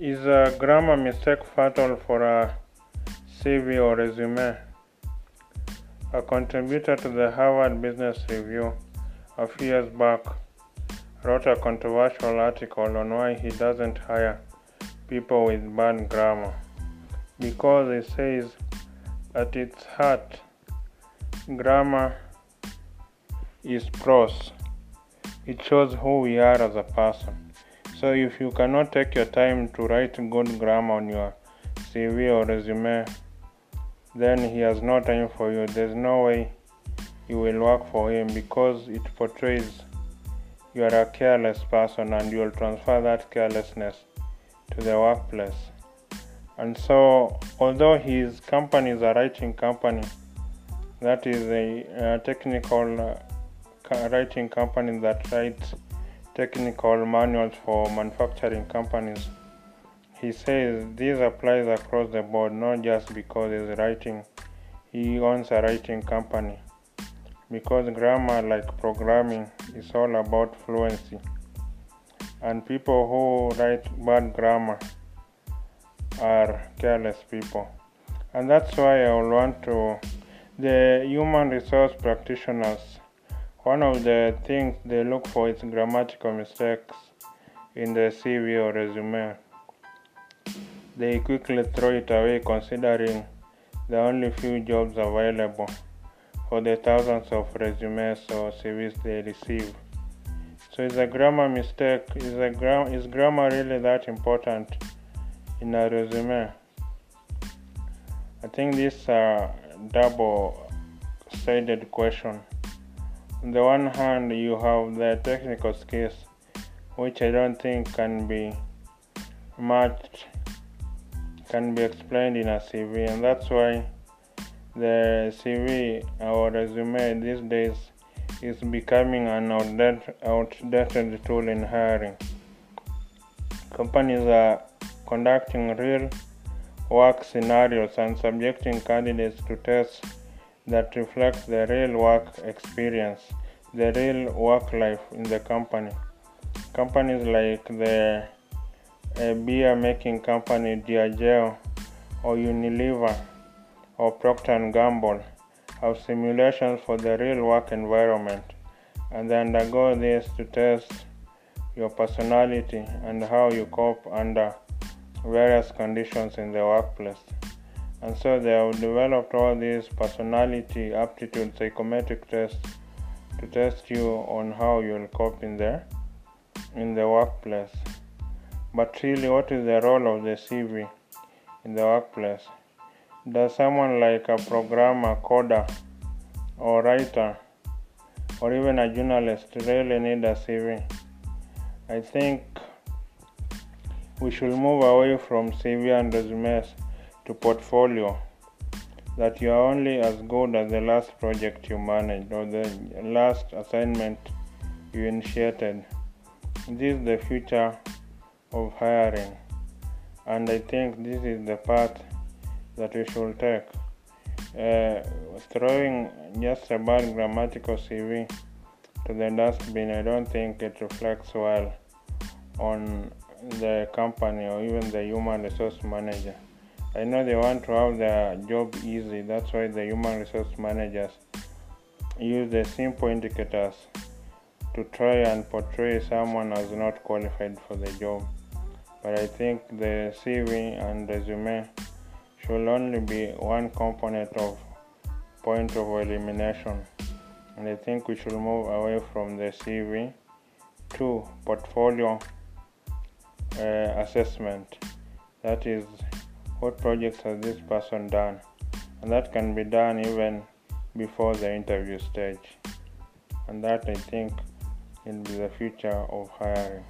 Is a grammar mistake fatal for a CV or resume? A contributor to the Harvard Business Review a few years back wrote a controversial article on why he doesn't hire people with bad grammar. Because he says at its heart grammar is prose. It shows who we are as a person so if you cannot take your time to write good grammar on your CV or resume, then he has no time for you. There's no way you will work for him because it portrays you are a careless person and you will transfer that carelessness to the workplace. And so, although his company is a writing company, that is a, a technical uh, writing company that writes technical manuals for manufacturing companies. He says this applies across the board, not just because he's writing, he owns a writing company. Because grammar, like programming, is all about fluency. And people who write bad grammar are careless people. And that's why I want to, the human resource practitioners one of the things they look for is grammatical mistakes in the CV or resume. They quickly throw it away considering the only few jobs available for the thousands of resumes or CVs they receive. So is a grammar mistake? Is a gram is grammar really that important in a resume? I think this is a double-sided question. On the one hand, you have the technical skills, which I don't think can be much can be explained in a CV, and that's why the CV or resume these days is becoming an outdated, tool in hiring. Companies are conducting real work scenarios and subjecting candidates to tests that reflects the real work experience, the real work life in the company. Companies like the beer making company Diageo or Unilever or Procter & Gamble have simulations for the real work environment and they undergo this to test your personality and how you cope under various conditions in the workplace and so they have developed all these personality aptitude psychometric tests to test you on how you'll cope in the in the workplace. But really what is the role of the cv in the workplace? Does someone like a programmer coder or writer or even a journalist really need a cv i think we should move away from cv and resumes to portfolio that you are only as good as the last project you managed or the last assignment you initiated. This is the future of hiring, and I think this is the path that we should take. Uh, throwing just a bad grammatical CV to the dustbin, I don't think it reflects well on the company or even the human resource manager. I know they want to have their job easy, that's why the human resource managers use the simple indicators to try and portray someone as not qualified for the job. But I think the CV and resume should only be one component of point of elimination. And I think we should move away from the CV to portfolio uh, assessment. That is what projects has this person done? And that can be done even before the interview stage. And that i think will be the future of hiring